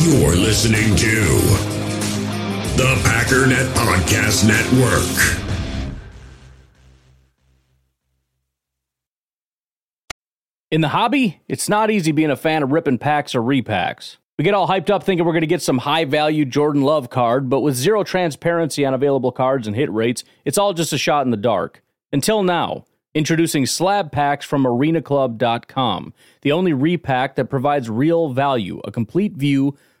You're listening to the Packernet Podcast Network. In the hobby, it's not easy being a fan of ripping packs or repacks. We get all hyped up thinking we're going to get some high value Jordan Love card, but with zero transparency on available cards and hit rates, it's all just a shot in the dark. Until now, introducing slab packs from arenaclub.com, the only repack that provides real value, a complete view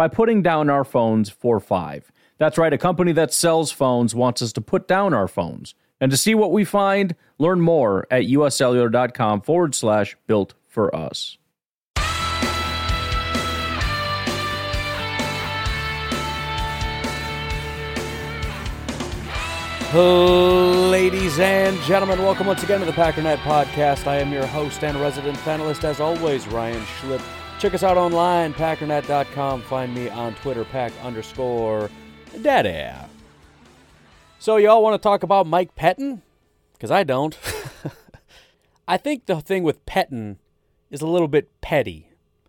by putting down our phones for five. That's right, a company that sells phones wants us to put down our phones. And to see what we find, learn more at uscellular.com forward slash built for us. Ladies and gentlemen, welcome once again to the Packernet Podcast. I am your host and resident panelist, as always, Ryan Schlip. Check us out online, packernet.com. Find me on Twitter, pack underscore daddy. So, y'all want to talk about Mike Pettine? Because I don't. I think the thing with Pettine is a little bit petty,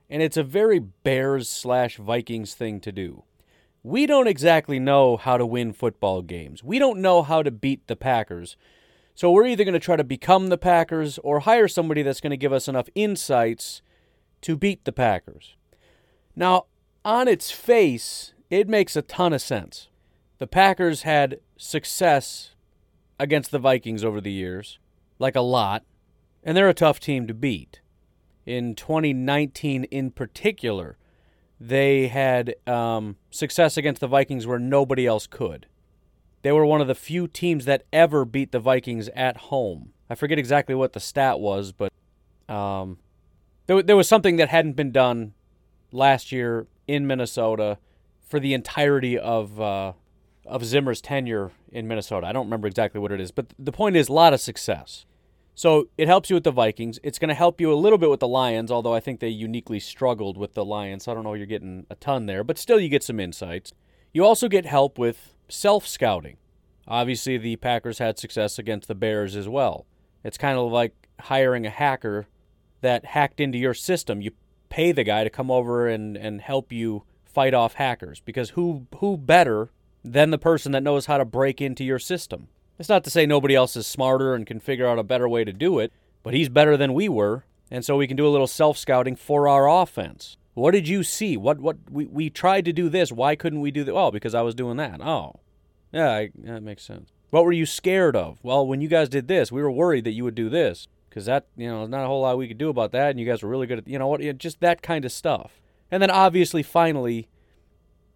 and it's a very Bears slash Vikings thing to do we don't exactly know how to win football games. We don't know how to beat the Packers. So we're either going to try to become the Packers or hire somebody that's going to give us enough insights to beat the Packers. Now, on its face, it makes a ton of sense. The Packers had success against the Vikings over the years, like a lot, and they're a tough team to beat. In 2019, in particular, they had um, success against the Vikings where nobody else could. They were one of the few teams that ever beat the Vikings at home. I forget exactly what the stat was, but um, there, there was something that hadn't been done last year in Minnesota for the entirety of uh, of Zimmer's tenure in Minnesota. I don't remember exactly what it is, but the point is a lot of success. So it helps you with the Vikings. It's going to help you a little bit with the Lions, although I think they uniquely struggled with the Lions. I don't know you're getting a ton there, but still you get some insights. You also get help with self scouting. Obviously, the Packers had success against the Bears as well. It's kind of like hiring a hacker that hacked into your system. You pay the guy to come over and, and help you fight off hackers because who who better than the person that knows how to break into your system? It's not to say nobody else is smarter and can figure out a better way to do it, but he's better than we were, and so we can do a little self scouting for our offense. What did you see? What what we, we tried to do this. Why couldn't we do that? Oh, because I was doing that. Oh, yeah, I, that makes sense. What were you scared of? Well, when you guys did this, we were worried that you would do this because that you know there's not a whole lot we could do about that, and you guys were really good at you know what just that kind of stuff. And then obviously, finally,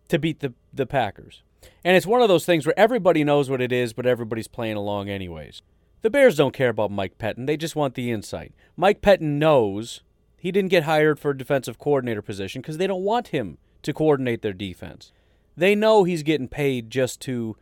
to beat the the Packers. And it's one of those things where everybody knows what it is, but everybody's playing along anyways. The Bears don't care about Mike Pettine. They just want the insight. Mike Pettine knows he didn't get hired for a defensive coordinator position because they don't want him to coordinate their defense. They know he's getting paid just to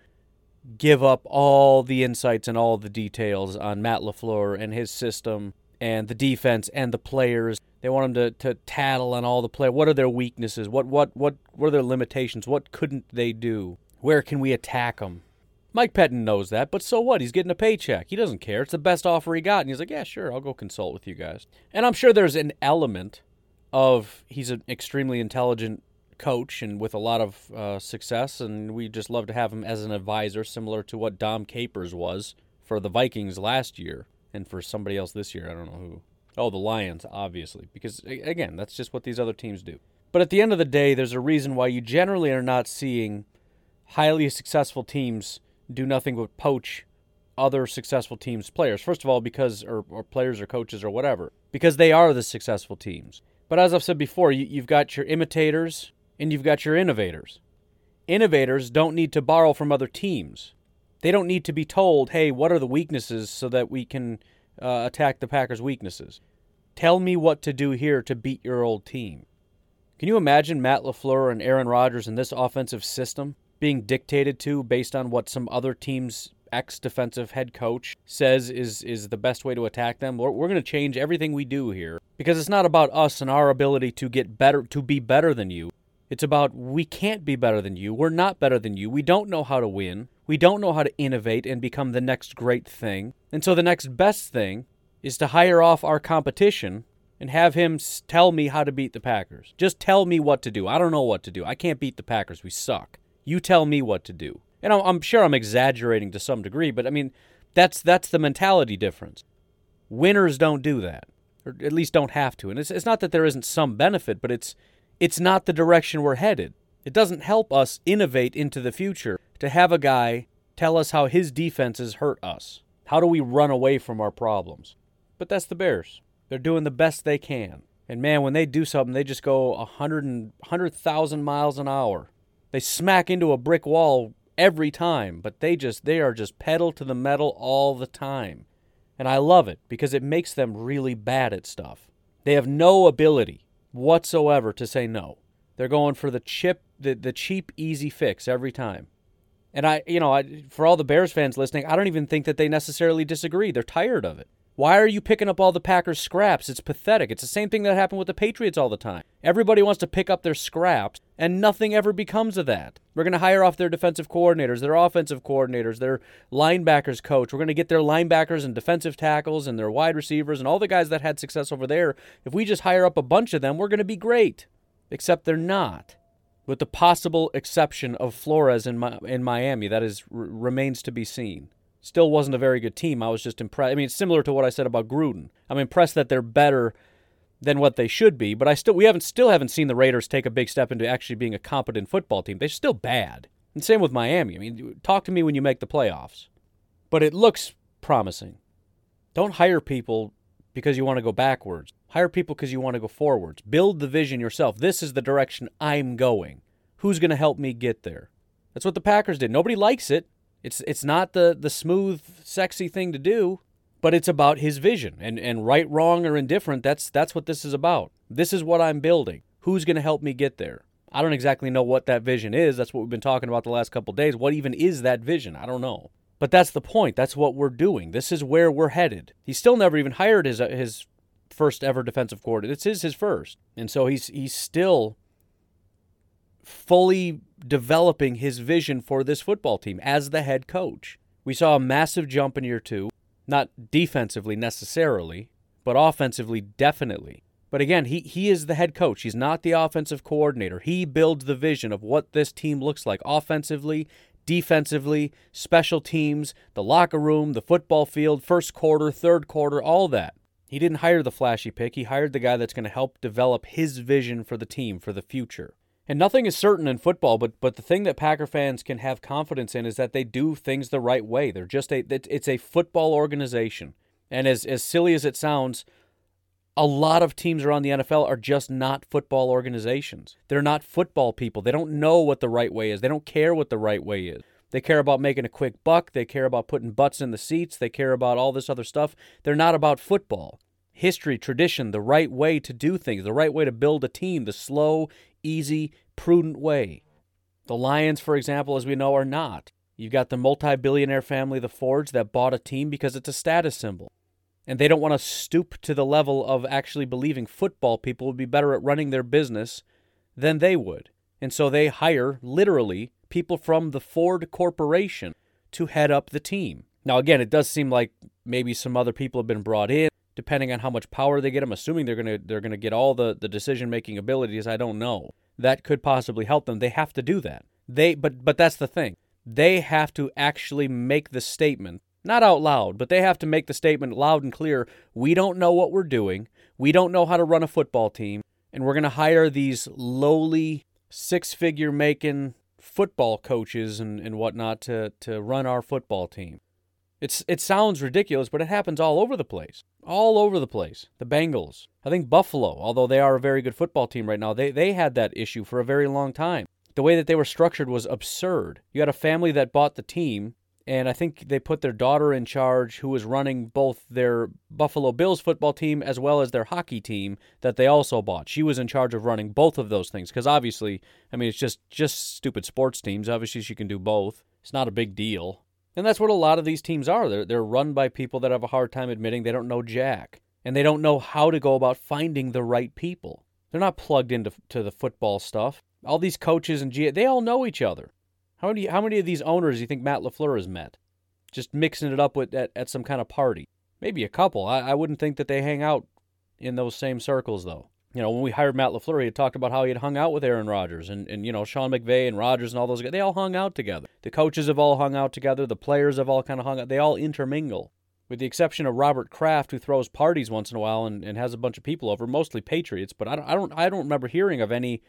give up all the insights and all the details on Matt LaFleur and his system and the defense and the players. They want him to, to tattle on all the players. What are their weaknesses? What what what what are their limitations? What couldn't they do? Where can we attack them? Mike Pettine knows that, but so what? He's getting a paycheck. He doesn't care. It's the best offer he got. And he's like, yeah, sure, I'll go consult with you guys. And I'm sure there's an element of he's an extremely intelligent coach and with a lot of uh, success. And we just love to have him as an advisor, similar to what Dom Capers was for the Vikings last year and for somebody else this year. I don't know who. Oh, the Lions, obviously. Because, again, that's just what these other teams do. But at the end of the day, there's a reason why you generally are not seeing highly successful teams do nothing but poach other successful teams' players. First of all, because, or, or players or coaches or whatever, because they are the successful teams. But as I've said before, you, you've got your imitators and you've got your innovators. Innovators don't need to borrow from other teams. They don't need to be told, hey, what are the weaknesses so that we can uh, attack the Packers' weaknesses. Tell me what to do here to beat your old team. Can you imagine Matt LaFleur and Aaron Rodgers in this offensive system being dictated to based on what some other team's ex defensive head coach says is, is the best way to attack them? We're, we're going to change everything we do here because it's not about us and our ability to get better, to be better than you. It's about we can't be better than you. We're not better than you. We don't know how to win. We don't know how to innovate and become the next great thing. And so the next best thing is to hire off our competition and have him tell me how to beat the Packers. Just tell me what to do. I don't know what to do. I can't beat the Packers. We suck. You tell me what to do. And I'm sure I'm exaggerating to some degree, but I mean, that's that's the mentality difference. Winners don't do that, or at least don't have to. And it's, it's not that there isn't some benefit, but it's it's not the direction we're headed. It doesn't help us innovate into the future to have a guy tell us how his defenses hurt us. How do we run away from our problems? But that's the Bears. They're doing the best they can. And man, when they do something, they just go 100 and, 100,000 miles an hour. They smack into a brick wall every time, but they just they are just pedal to the metal all the time. And I love it because it makes them really bad at stuff. They have no ability whatsoever to say no. They're going for the chip the, the cheap easy fix every time. And I, you know, I, for all the Bears fans listening, I don't even think that they necessarily disagree. They're tired of it. Why are you picking up all the Packers scraps? It's pathetic. It's the same thing that happened with the Patriots all the time. Everybody wants to pick up their scraps, and nothing ever becomes of that. We're going to hire off their defensive coordinators, their offensive coordinators, their linebackers coach. We're going to get their linebackers and defensive tackles and their wide receivers and all the guys that had success over there. If we just hire up a bunch of them, we're going to be great. Except they're not with the possible exception of Flores in, in Miami. That is r- remains to be seen. Still wasn't a very good team. I was just impressed. I mean, it's similar to what I said about Gruden. I'm impressed that they're better than what they should be, but I still we haven't still haven't seen the Raiders take a big step into actually being a competent football team. They're still bad. And same with Miami. I mean, talk to me when you make the playoffs. But it looks promising. Don't hire people because you want to go backwards. Hire people because you want to go forwards. Build the vision yourself. This is the direction I'm going. Who's going to help me get there? That's what the Packers did. Nobody likes it. It's it's not the the smooth, sexy thing to do, but it's about his vision. And and right, wrong, or indifferent, that's that's what this is about. This is what I'm building. Who's to help me get there? I don't exactly know what that vision is. That's what we've been talking about the last couple days. What even is that vision? I don't know. But that's the point. That's what we're doing. This is where we're headed. He still never even hired his uh, his first ever defensive coordinator. This is his first, and so he's he's still fully developing his vision for this football team as the head coach. We saw a massive jump in year two, not defensively necessarily, but offensively definitely. But again, he, he is the head coach. He's not the offensive coordinator. He builds the vision of what this team looks like offensively, defensively, special teams, the locker room, the football field, first quarter, third quarter, all that. He didn't hire the flashy pick. He hired the guy that's going to help develop his vision for the team for the future. And nothing is certain in football, but but the thing that Packer fans can have confidence in is that they do things the right way. They're just a it's a football organization. And as as silly as it sounds, a lot of teams around the NFL are just not football organizations. They're not football people. They don't know what the right way is. They don't care what the right way is. They care about making a quick buck. They care about putting butts in the seats. They care about all this other stuff. They're not about football. History, tradition, the right way to do things, the right way to build a team, the slow, easy, prudent way. The Lions, for example, as we know, are not. You've got the multi billionaire family, the Fords, that bought a team because it's a status symbol. And they don't want to stoop to the level of actually believing football people would be better at running their business than they would. And so they hire, literally, people from the Ford Corporation to head up the team. Now, again, it does seem like maybe some other people have been brought in, depending on how much power they get. I'm assuming they're gonna they're gonna get all the the decision making abilities. I don't know. That could possibly help them. They have to do that. They but but that's the thing. They have to actually make the statement, not out loud, but they have to make the statement loud and clear. We don't know what we're doing. We don't know how to run a football team, and we're gonna hire these lowly six figure making football coaches and, and whatnot to, to run our football team. It's it sounds ridiculous, but it happens all over the place. All over the place. The Bengals. I think Buffalo, although they are a very good football team right now, they they had that issue for a very long time. The way that they were structured was absurd. You had a family that bought the team and I think they put their daughter in charge, who was running both their Buffalo Bills football team as well as their hockey team that they also bought. She was in charge of running both of those things because obviously, I mean, it's just just stupid sports teams. Obviously, she can do both. It's not a big deal, and that's what a lot of these teams are. They're they're run by people that have a hard time admitting they don't know jack, and they don't know how to go about finding the right people. They're not plugged into to the football stuff. All these coaches and G, they all know each other. How many how many of these owners do you think Matt LaFleur has met? Just mixing it up with at, at some kind of party. Maybe a couple. I, I wouldn't think that they hang out in those same circles though. You know, when we hired Matt LaFleur, he talked about how he had hung out with Aaron Rodgers and, and you know, Sean McVay and Rodgers and all those guys. They all hung out together. The coaches have all hung out together. The players have all kind of hung out. They all intermingle. With the exception of Robert Kraft, who throws parties once in a while and, and has a bunch of people over, mostly Patriots. But I don't, I don't, I don't remember hearing of any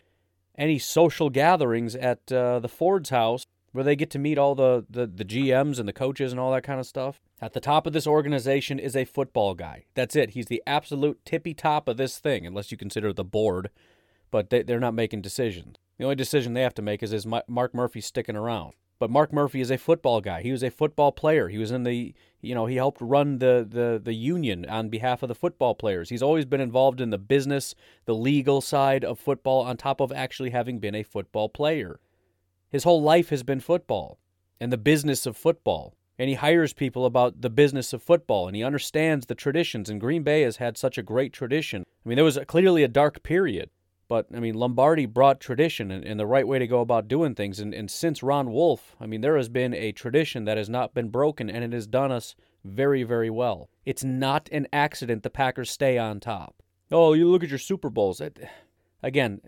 any social gatherings at uh, the Ford's house where they get to meet all the, the, the GMs and the coaches and all that kind of stuff. At the top of this organization is a football guy. That's it. He's the absolute tippy top of this thing, unless you consider the board, but they, they're not making decisions. The only decision they have to make is is Mark Murphy sticking around. But Mark Murphy is a football guy. He was a football player. He was in the, you know, he helped run the, the, the union on behalf of the football players. He's always been involved in the business, the legal side of football, on top of actually having been a football player. His whole life has been football and the business of football. And he hires people about the business of football and he understands the traditions. And Green Bay has had such a great tradition. I mean, there was clearly a dark period but I mean, Lombardi brought tradition and, and, the right way to go about doing things. And, and since Ron Wolf, I mean, there has been a tradition that has not been broken, and it has done us very, very well. It's not an accident the Packers stay on top. Oh, you look at your Super Bowls. It, again,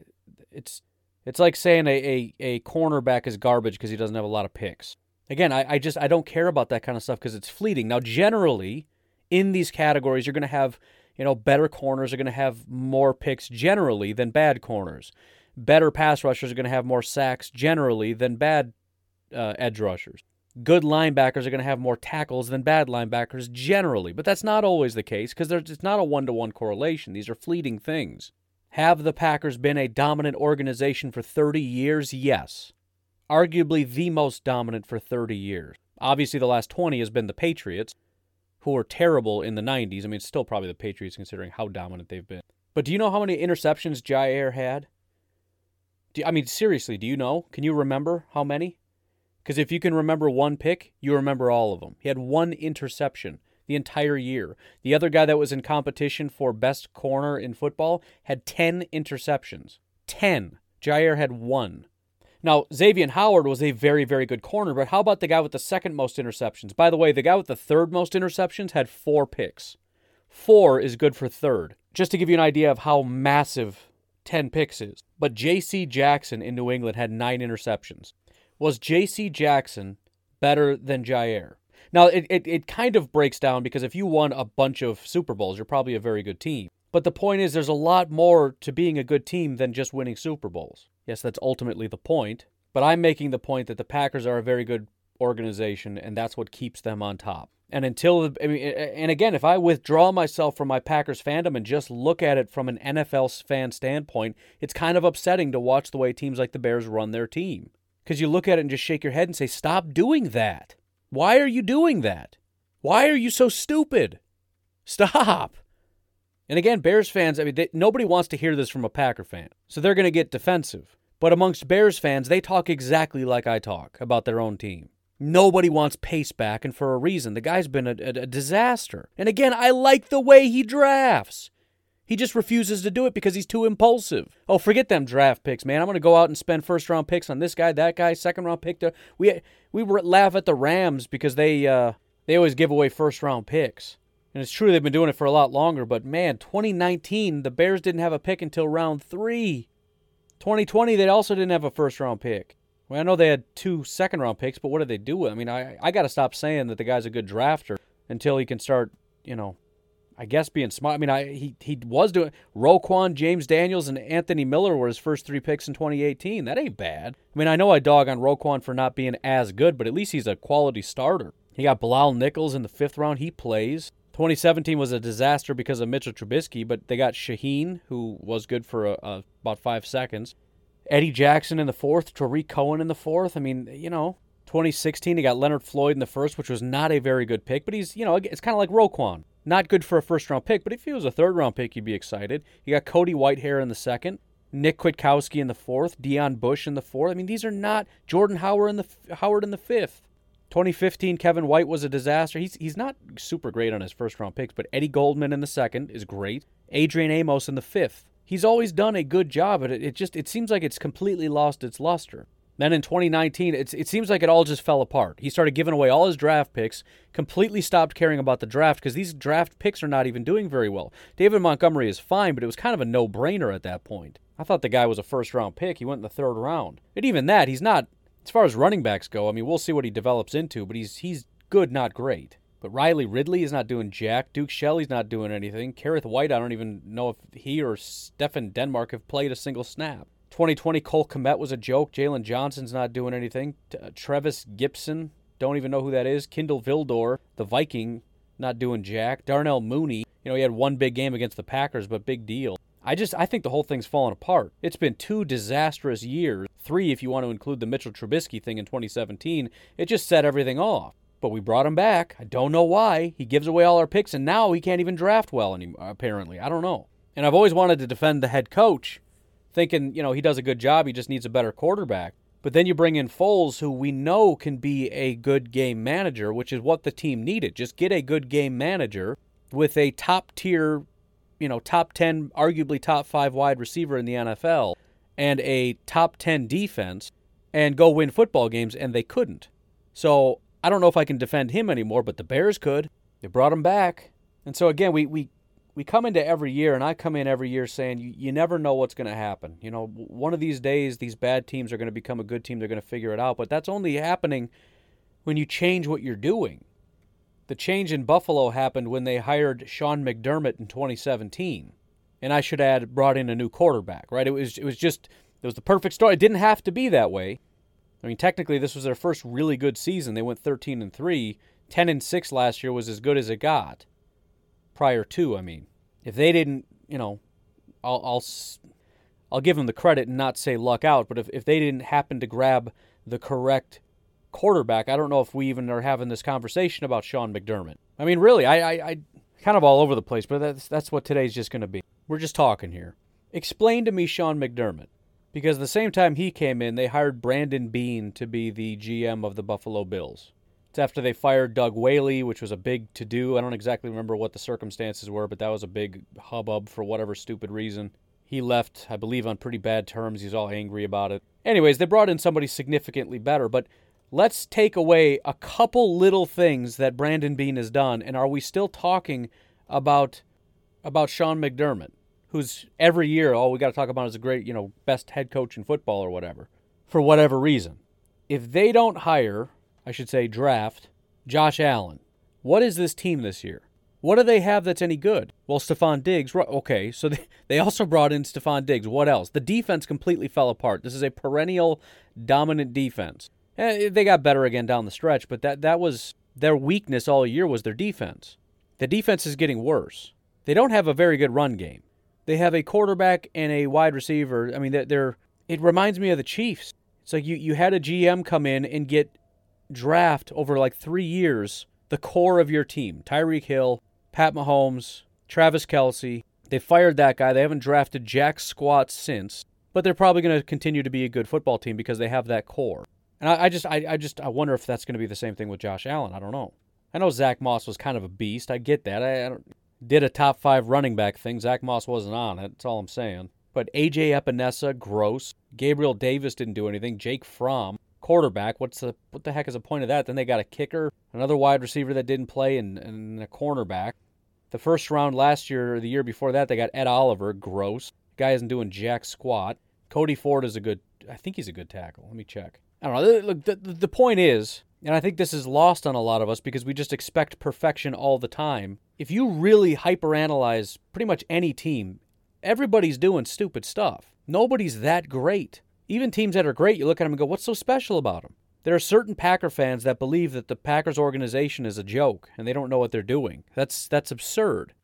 it's it's like saying a, a, a cornerback is garbage because he doesn't have a lot of picks. Again, I, I just I don't care about that kind of stuff because it's fleeting. Now, generally, in these categories, you're going to have you know, better corners are going to have more picks generally than bad corners. Better pass rushers are going to have more sacks generally than bad uh, edge rushers. Good linebackers are going to have more tackles than bad linebackers generally, but that's not always the case because it's not a one to one correlation. These are fleeting things. Have the Packers been a dominant organization for 30 years? Yes. Arguably the most dominant for 30 years. Obviously, the last 20 has been the Patriots, who were terrible in the 90s. I mean, it's still probably the Patriots considering how dominant they've been. But do you know how many interceptions Jaire had? Do, I mean, seriously, do you know? Can you remember how many? Because if you can remember one pick, you remember all of them. He had one interception the entire year. The other guy that was in competition for best corner in football had 10 interceptions. 10. Jaire had one. Now, Xavier Howard was a very, very good corner, but how about the guy with the second most interceptions? By the way, the guy with the third most interceptions had four picks. Four is good for third. Just to give you an idea of how massive 10 picks is. But J.C. Jackson in New England had nine interceptions. Was J.C. Jackson better than Jaire? Now, it, it, it kind of breaks down because if you won a bunch of Super Bowls, you're probably a very good team. But the point is, there's a lot more to being a good team than just winning Super Bowls. Yes, that's ultimately the point. But I'm making the point that the Packers are a very good organization, and that's what keeps them on top. And until, I mean, and again, if I withdraw myself from my Packers fandom and just look at it from an NFL fan standpoint, it's kind of upsetting to watch the way teams like the Bears run their team. Because you look at it and just shake your head and say, stop doing that. Why are you doing that? Why are you so stupid? Stop. And again, Bears fans, I mean, they, nobody wants to hear this from a Packer fan. So they're going to get defensive. But amongst Bears fans, they talk exactly like I talk about their own team. Nobody wants Pace back, and for a reason. The guy's been a, a, a disaster. And again, I like the way he drafts. He just refuses to do it because he's too impulsive. Oh, forget them draft picks, man. I'm going to go out and spend first round picks on this guy, that guy, second round pick. To, we we laugh at the Rams because they uh, they always give away first round picks. And it's true they've been doing it for a lot longer, but man, 2019, the Bears didn't have a pick until round three. 2020, they also didn't have a first round pick. Well, I know they had two second round picks, but what did they do? I mean, I, I got to stop saying that the guy's a good drafter until he can start, you know, I guess being smart. I mean, I he he was doing Roquan, James Daniels, and Anthony Miller were his first three picks in 2018. That ain't bad. I mean, I know I dog on Roquan for not being as good, but at least he's a quality starter. He got Bilal Nichols in the fifth round. He plays. 2017 was a disaster because of Mitchell Trubisky, but they got Shaheen, who was good for a, a, about five seconds. Eddie Jackson in the fourth, Tarik Cohen in the fourth. I mean, you know, 2016 they got Leonard Floyd in the first, which was not a very good pick, but he's, you know, it's kind of like Roquan. Not good for a first round pick, but if he was a third round pick, you'd be excited. You got Cody Whitehair in the second, Nick Kwiatkowski in the fourth, Deon Bush in the fourth. I mean, these are not Jordan Howard in the Howard in the fifth. 2015, Kevin White was a disaster. He's he's not super great on his first round picks, but Eddie Goldman in the second is great. Adrian Amos in the fifth. He's always done a good job, but it, it just it seems like it's completely lost its luster. Then in 2019, it's, it seems like it all just fell apart. He started giving away all his draft picks, completely stopped caring about the draft because these draft picks are not even doing very well. David Montgomery is fine, but it was kind of a no brainer at that point. I thought the guy was a first round pick. He went in the third round. And even that, he's not as far as running backs go, I mean, we'll see what he develops into, but he's he's good, not great. But Riley Ridley is not doing jack. Duke Shelley's not doing anything. Kerrith Whyte, I don't even know if he or Stephen Denmark have played a single snap. 2020 Cole Kmet was a joke. Jaylon Johnson's not doing anything. Uh, Trevis Gipson, don't even know who that is. Kindle Vildor, the Viking, not doing jack. Darnell Mooney, you know, he had one big game against the Packers, but big deal. I just I think the whole thing's fallen apart. It's been two disastrous years. Three if you want to include the Mitchell Trubisky thing in 2017. It just set everything off. But we brought him back. I don't know why. He gives away all our picks and now he can't even draft well anymore apparently. I don't know. And I've always wanted to defend the head coach, thinking, you know, he does a good job, he just needs a better quarterback. But then you bring in Foles, who we know can be a good game manager, which is what the team needed. Just get a good game manager with a top tier you know, top 10, arguably top five wide receiver in the NFL and a top 10 defense and go win football games, and they couldn't. So I don't know if I can defend him anymore, but the Bears could. They brought him back. And so again, we, we, we come into every year, and I come in every year saying you, you never know what's going to happen. You know, one of these days, these bad teams are going to become a good team. They're going to figure it out. But that's only happening when you change what you're doing. The change in Buffalo happened when they hired Sean McDermott in 2017. And I should add, brought in a new quarterback, right? It was, it was just, it was the perfect story. It didn't have to be that way. I mean, technically, this was their first really good season. They went 13 and 3. 10 and 6 last year was as good as it got. Prior to, I mean. If they didn't, you know, I'll, I'll, I'll give them the credit and not say luck out, but if, if they didn't happen to grab the correct quarterback, I don't know if we even are having this conversation about Sean McDermott. I mean, really, I, I, I kind of all over the place, but that's that's what today's just going to be. We're just talking here. Explain to me Sean McDermott, because the same time he came in, they hired Brandon Beane to be the GM of the Buffalo Bills. It's after they fired Doug Whaley, which was a big to do. I don't exactly remember what the circumstances were, but that was a big hubbub for whatever stupid reason. He left, I believe, on pretty bad terms. He's all angry about it. Anyways, they brought in somebody significantly better, but let's take away a couple little things that Brandon Beane has done, and are we still talking about about Sean McDermott, who's every year all we got to talk about is a great, you know, best head coach in football or whatever, for whatever reason. If they don't hire, I should say draft, Josh Allen, what is this team this year? What do they have that's any good? Well, Stefon Diggs, okay, so they, also brought in Stefon Diggs. What else? The defense completely fell apart. This is a perennial dominant defense. Eh, they got better again down the stretch, but that, that was their weakness all year was their defense. The defense is getting worse. They don't have a very good run game. They have a quarterback and a wide receiver. I mean, they're it reminds me of the Chiefs. It's like you, you had a GM come in and get draft over like three years the core of your team. Tyreek Hill, Pat Mahomes, Travis Kelce. They fired that guy. They haven't drafted Jack Squat since, but they're probably going to continue to be a good football team because they have that core. And I, I just, I, I just, I wonder if that's going to be the same thing with Josh Allen. I don't know. I know Zach Moss was kind of a beast. I get that. I, I did a top five running back thing. Zach Moss wasn't on it. That's all I'm saying. But AJ Epenesa, gross. Gabriel Davis didn't do anything. Jake Fromm, quarterback. What's the what the heck is the point of that? Then they got a kicker, another wide receiver that didn't play, and, and a cornerback. The first round last year or the year before that, they got Ed Oliver, gross. Guy isn't doing jack squat. Cody Ford is a good. I think he's a good tackle. Let me check. I don't know. Look, the, the point is, and I think this is lost on a lot of us because we just expect perfection all the time. If you really hyperanalyze pretty much any team, everybody's doing stupid stuff. Nobody's that great. Even teams that are great, you look at them and go, what's so special about them? There are certain Packer fans that believe that the Packers organization is a joke and they don't know what they're doing. That's that's absurd.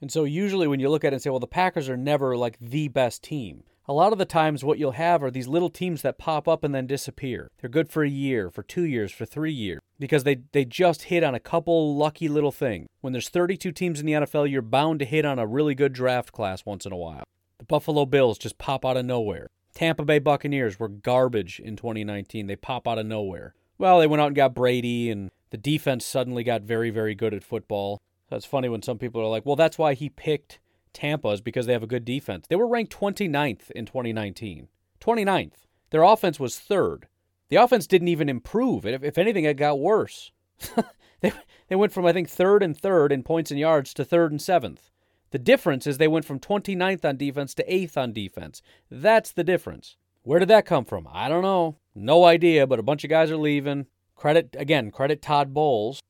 And so usually when you look at it and say, well, the Packers are never like the best team. A lot of the times what you'll have are these little teams that pop up and then disappear. They're good for a year, for 2 years, for 3 years because they they just hit on a couple lucky little things. When there's 32 teams in the NFL, you're bound to hit on a really good draft class once in a while. The Buffalo Bills just pop out of nowhere. Tampa Bay Buccaneers were garbage in 2019. They pop out of nowhere. Well, they went out and got Brady, and the defense suddenly got very, very good at football. That's funny when some people are like, well, that's why he picked Tampa, is because they have a good defense. They were ranked 29th in 2019. 29th. Their offense was third. The offense didn't even improve. If, if anything, it got worse. they, they went from, I think, third and third in points and yards to third and seventh. The difference is they went from 29th on defense to 8th on defense. That's the difference. Where did that come from? I don't know. No idea, but a bunch of guys are leaving. Credit, again, credit Todd Bowles,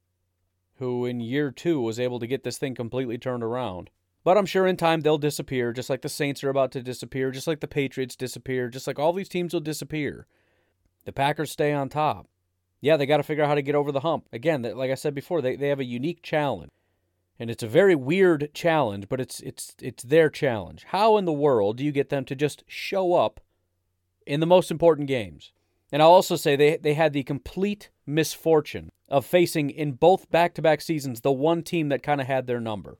who in year two was able to get this thing completely turned around. But I'm sure in time they'll disappear, just like the Saints are about to disappear, just like the Patriots disappear, just like all these teams will disappear. The Packers stay on top. Yeah, they got to figure out how to get over the hump. Again, like I said before, they, they have a unique challenge and it's a very weird challenge, but it's it's it's their challenge. How in the world do you get them to just show up in the most important games? And I'll also say they they had the complete misfortune of facing in both back-to-back seasons the one team that kind of had their number.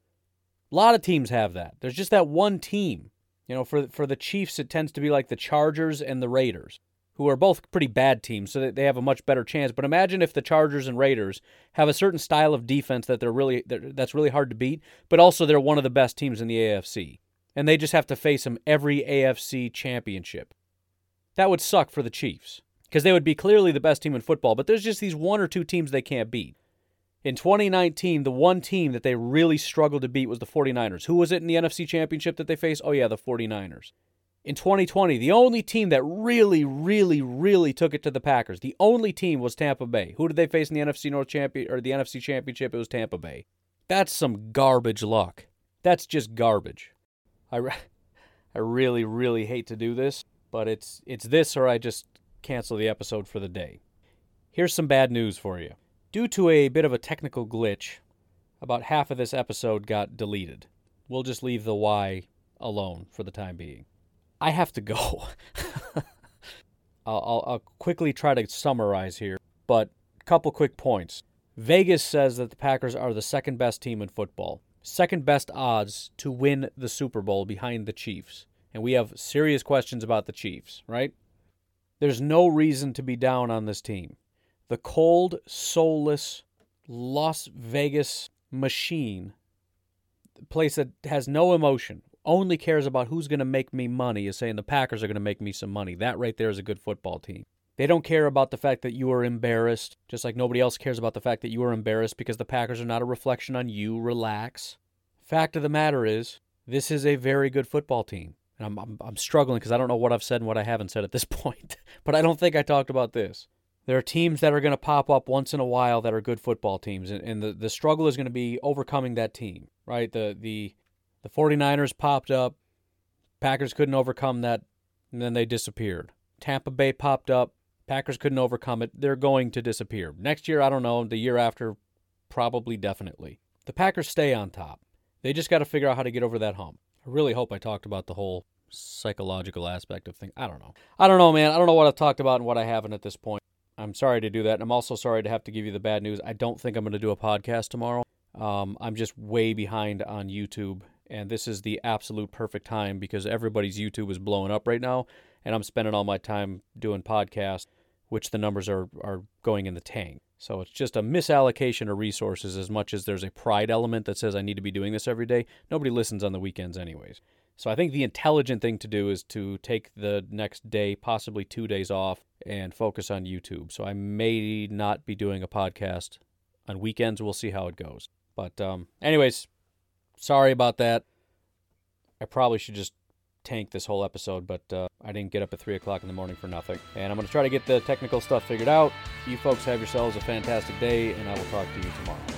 A lot of teams have that. There's just that one team. You know, for for the Chiefs it tends to be like the Chargers and the Raiders who are both pretty bad teams, so that they have a much better chance. But imagine if the Chargers and Raiders have a certain style of defense that they're really that's really hard to beat, but also they're one of the best teams in the AFC, and they just have to face them every AFC championship. That would suck for the Chiefs because they would be clearly the best team in football, but there's just these one or two teams they can't beat. In 2019, the one team that they really struggled to beat was the 49ers. Who was it in the NFC Championship that they faced? Oh, yeah, the 49ers in 2020, the only team that really, really, really took it to the Packers, the only team was Tampa Bay. Who did they face in the NFC North champion or the NFC Championship? It was Tampa Bay. That's some garbage luck. That's just garbage. I, I really, really hate to do this, but it's it's this or I just cancel the episode for the day. Here's some bad news for you. Due to a bit of a technical glitch, about half of this episode got deleted. We'll just leave the why alone for the time being. I have to go. I'll, I'll, quickly try to summarize here, but a couple quick points. Vegas says that the Packers are the second best team in football, second best odds to win the Super Bowl behind the Chiefs. And we have serious questions about the Chiefs, right? There's no reason to be down on this team. The cold, soulless Las Vegas machine, place that has no emotion, only cares about who's going to make me money is saying the Packers are going to make me some money. That right there is a good football team. They don't care about the fact that you are embarrassed, just like nobody else cares about the fact that you are embarrassed because the Packers are not a reflection on you. Relax. Fact of the matter is, this is a very good football team. And I'm, I'm, I'm struggling because I don't know what I've said and what I haven't said at this point. but I don't think I talked about this. There are teams that are going to pop up once in a while that are good football teams. And, and the, the struggle is going to be overcoming that team, right? The, the, the 49ers popped up. Packers couldn't overcome that, and then they disappeared. Tampa Bay popped up. Packers couldn't overcome it. They're going to disappear. Next year, I don't know. The year after, probably definitely. The Packers stay on top. They just got to figure out how to get over that hump. I really hope I talked about the whole psychological aspect of things. I don't know. I don't know, man. I don't know what I've talked about and what I haven't at this point. I'm sorry to do that. And I'm also sorry to have to give you the bad news. I don't think I'm going to do a podcast tomorrow. Um, I'm just way behind on YouTube and this is the absolute perfect time because everybody's YouTube is blowing up right now, and I'm spending all my time doing podcasts, which the numbers are are going in the tank. So it's just a misallocation of resources as much as there's a pride element that says I need to be doing this every day. Nobody listens on the weekends anyways. So I think the intelligent thing to do is to take the next day, possibly 2 days off and focus on YouTube. So I may not be doing a podcast on weekends. We'll see how it goes. But um anyways, sorry about that. I probably should just tank this whole episode, but uh, I didn't get up at 3 o'clock in the morning for nothing. And I'm going to try to get the technical stuff figured out. You folks have yourselves a fantastic day, and I will talk to you tomorrow.